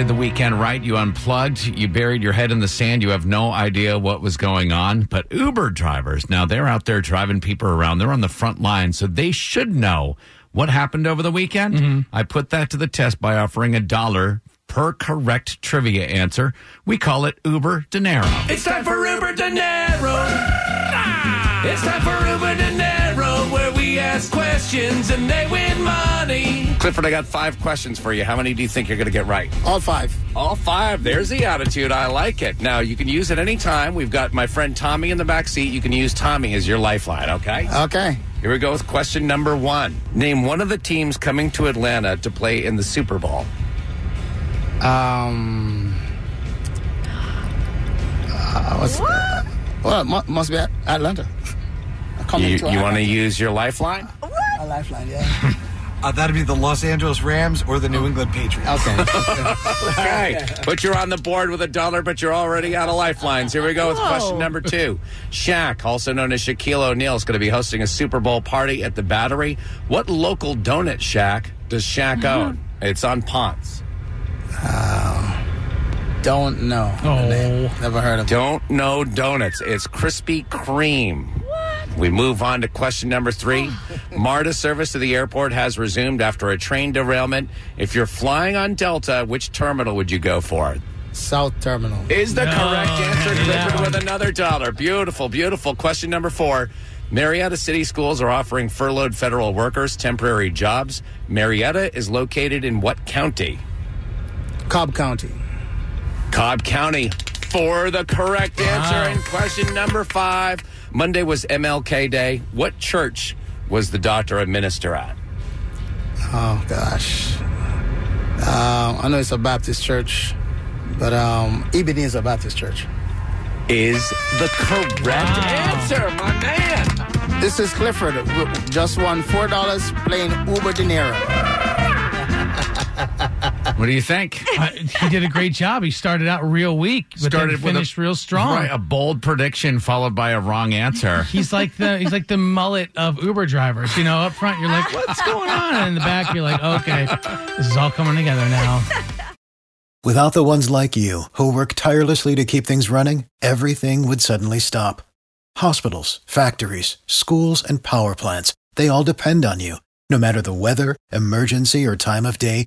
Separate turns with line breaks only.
Did the weekend right. You unplugged. You buried your head in the sand. You have no idea what was going on. But Uber drivers, now they're out there driving people around. They're on the front line, so they should know what happened over the weekend. I put that to the test by offering a dollar per correct trivia answer. We call it Uber Dinero.
It's time for Uber Dinero. Ah! It's time for Uber Dinero, where we ask questions and they win money.
Clifford, I got five questions for you. How many do you think you're going to get right?
All five.
All five. There's the attitude. I like it. Now, you can use it any time. We've got my friend Tommy in the back seat. You can use Tommy as your lifeline, okay?
Okay.
Here we go with question number one. Name one of the teams coming to Atlanta to play in the Super Bowl.
Um. Uh, what's, uh, well, it must be Atlanta. Coming
You,
to
you want to use your lifeline?
A lifeline, yeah.
Uh, that'd be the Los Angeles Rams or the New England Patriots.
Okay.
Okay. But you're on the board with a dollar, but you're already out of lifelines. Here we go with question number two. Shaq, also known as Shaquille O'Neal, is going to be hosting a Super Bowl party at the Battery. What local donut shack does Shaq own? It's on Ponce.
Don't know.
Oh.
Never heard of it.
Don't know donuts. It's Krispy Kreme. We move on to question number three. MARTA service to the airport has resumed after a train derailment. If you're flying on Delta, which terminal would you go for?
South Terminal.
Is the
No,
correct answer.
yeah.
Clifford with another dollar. Beautiful, beautiful. Question number four. Marietta City Schools are offering furloughed federal workers temporary jobs. Marietta is located in what county?
Cobb County.
Cobb County for the correct answer.
Wow.
And question number five. Monday was MLK Day. What church was the doctor a minister at?
Oh gosh. Um, I know it's a Baptist church, but um, Ebenezer Baptist Church.
Is the correct answer, my man.
This is Clifford. w- Just won four dollars playing Uber Dinero.
What do you think?
Uh, he did a great job. He started out real weak, but then
with a-
finished real strong.
Right, a bold prediction followed by a wrong answer.
He's like the he's like the mullet of Uber drivers. You know, up front you're like, what's going on? And in the back you're like, okay, this is all coming together now.
Without the ones like you, who work tirelessly to keep things running, everything would suddenly stop. Hospitals, factories, schools, and power plants, they all depend on you. No matter the weather, emergency, or time of day,